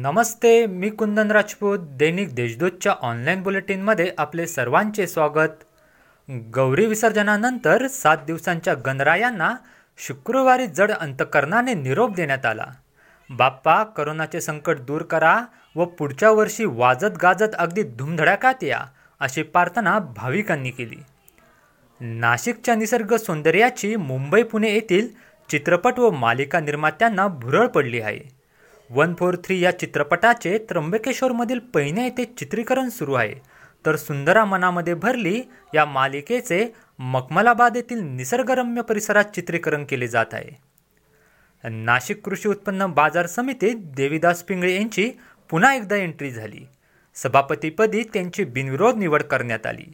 नमस्ते मी कुंदन राजपूत. दैनिक देशदूतच्या online बुलेटिनमध्ये आपले सर्वांचे स्वागत. गौरी विसर्जनानंतर सात दिवसांच्या गणरायांना शुक्रवारी जड अंतकरणाने निरोप देण्यात आला. बाप्पा करोनाचे संकट दूर करा व पुढच्या वर्षी वाजत गाजत अगदी धुमधडाक्यात या अशी प्रार्थना भाविकांनी केली. नाशिकच्या निसर्ग सौंदर्याची मुंबई पुणे येथील चित्रपट व मालिका निर्मात्यांना भुरळ पडली आहे. वन फोर थ्री या चित्रपटाचे त्र्यंबकेश्वरमधील पैने येथे चित्रीकरण सुरू आहे. तर सुंदरा मनामध्ये भरली या मालिकेचे मखमलाबाद येथील निसर्गरम्य परिसरात चित्रीकरण केले जात आहे. नाशिक कृषी उत्पन्न बाजार समितीत देवीदास पिंगळे यांची पुन्हा एकदा एंट्री झाली. सभापतीपदी त्यांची बिनविरोध निवड करण्यात आली.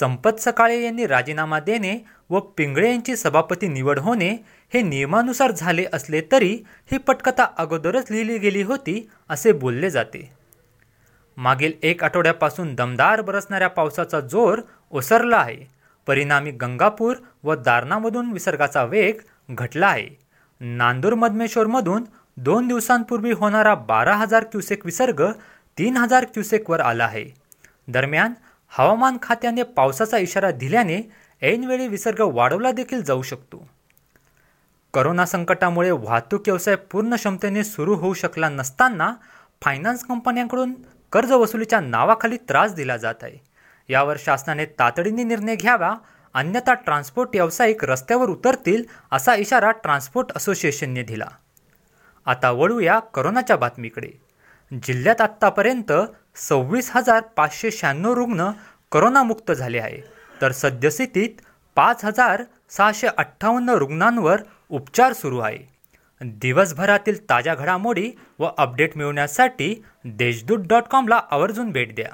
संपत सकाळे यांनी राजीनामा देणे व पिंगळे यांची सभापती निवड होणे हे नियमानुसार झाले असले तरी ही पटकथा अगोदरच लिहिली गेली होती असे बोलले जाते. मागील एक आठवड्यापासून दमदार बरसणाऱ्या पावसाचा जोर ओसरला आहे. परिणामी गंगापूर व दारणामधून विसर्गाचा वेग घटला आहे. नांदूर मधमेश्वरमधून दोन दिवसांपूर्वी होणारा बारा हजार क्युसेक विसर्ग तीन हजार क्युसेकवर आला आहे. दरम्यान हवामान खात्याने पावसाचा इशारा दिल्याने ऐनवेळी विसर्ग वाढवला देखील जाऊ शकतो. करोना संकटामुळे वाहतूक व्यवसाय पूर्ण क्षमतेने सुरू होऊ शकला नसताना फायनान्स कंपन्यांकडून कर्ज वसुलीच्या नावाखाली त्रास दिला जात आहे. यावर शासनाने तातडीने निर्णय घ्यावा अन्यथा ट्रान्सपोर्ट व्यावसायिक रस्त्यावर उतरतील असा इशारा ट्रान्सपोर्ट असोसिएशनने दिला. आता वळूया करोनाच्या बातमीकडे. जिल्ह्यात आत्तापर्यंत सव्वीस हजार पाचशे शहाण्णव रुग्ण करोनामुक्त झाले आहे. तर सद्यस्थितीत पाच हजार सहाशे अठ्ठावन्न रुग्णांवर उपचार सुरू आहे. दिवसभरातील ताज्या घडामोडी व अपडेट मिळवण्यासाठी देशदूत डॉट कॉमला आवर्जून भेट द्या.